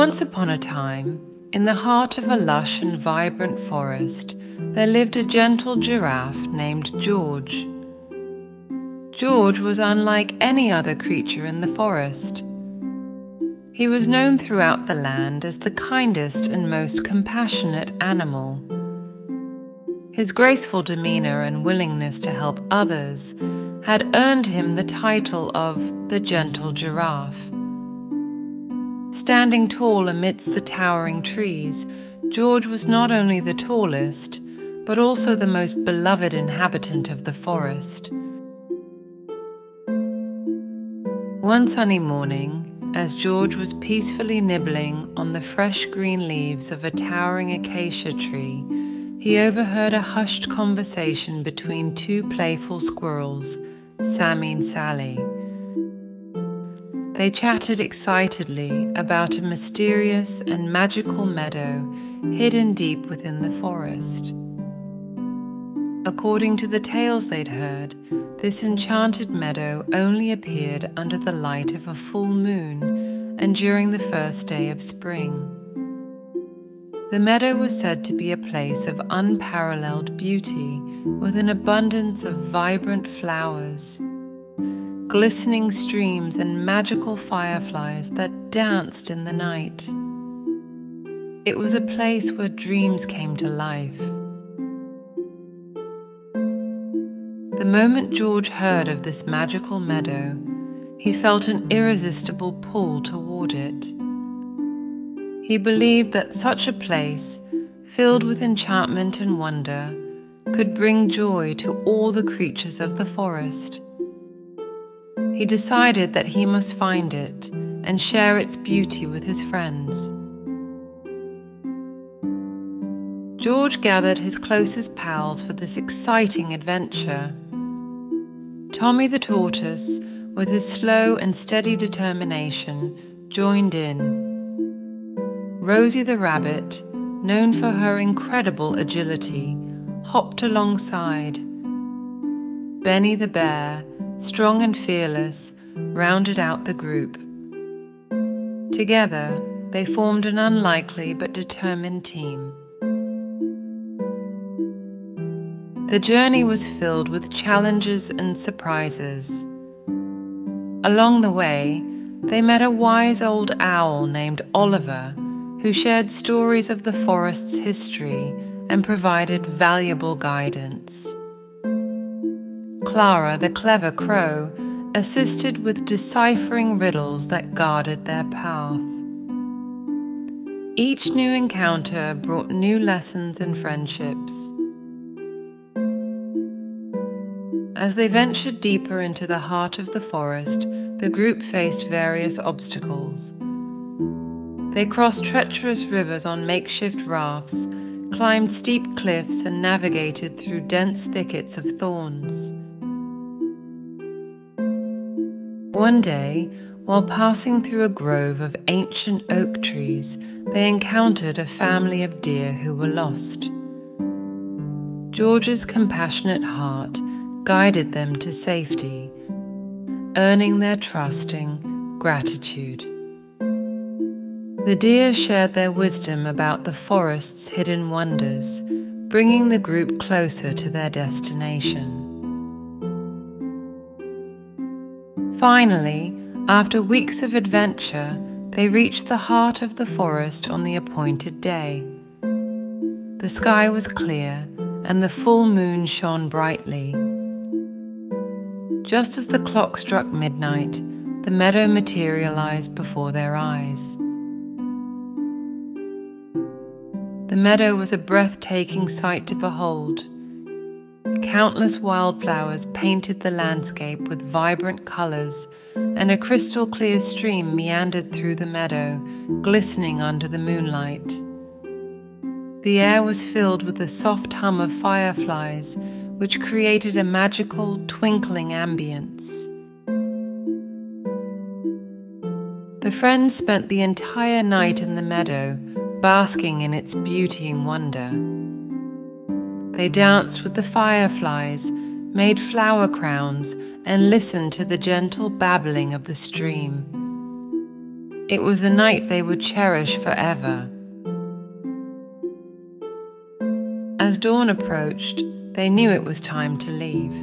Once upon a time, in the heart of a lush and vibrant forest, there lived a gentle giraffe named George. George was unlike any other creature in the forest. He was known throughout the land as the kindest and most compassionate animal. His graceful demeanor and willingness to help others had earned him the title of the Gentle Giraffe. Standing tall amidst the towering trees, George was not only the tallest, but also the most beloved inhabitant of the forest. One sunny morning, as George was peacefully nibbling on the fresh green leaves of a towering acacia tree, he overheard a hushed conversation between two playful squirrels, Sammy and Sally. They chatted excitedly about a mysterious and magical meadow hidden deep within the forest. According to the tales they'd heard, this enchanted meadow only appeared under the light of a full moon and during the first day of spring. The meadow was said to be a place of unparalleled beauty with an abundance of vibrant flowers glistening streams, and magical fireflies that danced in the night. It was a place where dreams came to life. The moment George heard of this magical meadow, he felt an irresistible pull toward it. He believed that such a place, filled with enchantment and wonder, could bring joy to all the creatures of the forest he decided that he must find it and share its beauty with his friends. George gathered his closest pals for this exciting adventure. Tommy the tortoise, with his slow and steady determination, joined in. Rosie the rabbit, known for her incredible agility, hopped alongside. Benny the bear, strong and fearless, rounded out the group. Together, they formed an unlikely but determined team. The journey was filled with challenges and surprises. Along the way, they met a wise old owl named Oliver who shared stories of the forest's history and provided valuable guidance. Clara, the clever crow, assisted with deciphering riddles that guarded their path. Each new encounter brought new lessons and friendships. As they ventured deeper into the heart of the forest, the group faced various obstacles. They crossed treacherous rivers on makeshift rafts, climbed steep cliffs, and navigated through dense thickets of thorns. One day, while passing through a grove of ancient oak trees, they encountered a family of deer who were lost. George's compassionate heart guided them to safety, earning their trusting gratitude. The deer shared their wisdom about the forest's hidden wonders, bringing the group closer to their destination. Finally, after weeks of adventure, they reached the heart of the forest on the appointed day. The sky was clear and the full moon shone brightly. Just as the clock struck midnight, the meadow materialized before their eyes. The meadow was a breathtaking sight to behold Countless wildflowers painted the landscape with vibrant colors, and a crystal clear stream meandered through the meadow, glistening under the moonlight. The air was filled with the soft hum of fireflies, which created a magical, twinkling ambience. The friends spent the entire night in the meadow, basking in its beauty and wonder. They danced with the fireflies, made flower crowns, and listened to the gentle babbling of the stream. It was a night they would cherish forever. As dawn approached, they knew it was time to leave.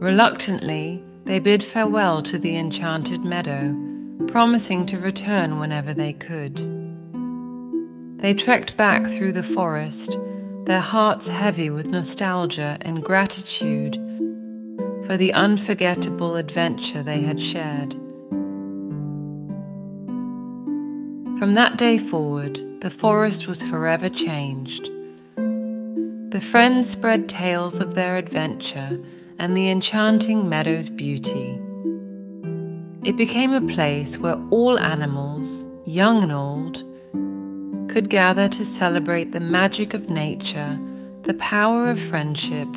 Reluctantly, they bid farewell to the enchanted meadow, promising to return whenever they could. They trekked back through the forest, their hearts heavy with nostalgia and gratitude for the unforgettable adventure they had shared. From that day forward, the forest was forever changed. The friends spread tales of their adventure and the enchanting meadow's beauty. It became a place where all animals, young and old, could gather to celebrate the magic of nature, the power of friendship,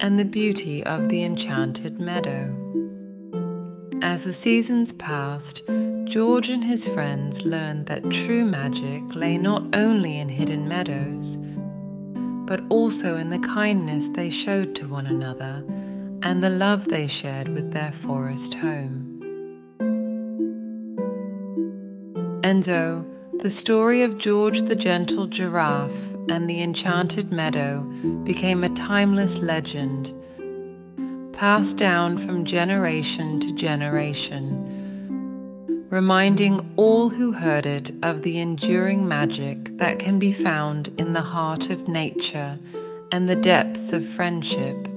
and the beauty of the enchanted meadow. As the seasons passed, George and his friends learned that true magic lay not only in hidden meadows, but also in the kindness they showed to one another and the love they shared with their forest home. And so, the story of George the Gentle Giraffe and the Enchanted Meadow became a timeless legend, passed down from generation to generation reminding all who heard it of the enduring magic that can be found in the heart of nature and the depths of friendship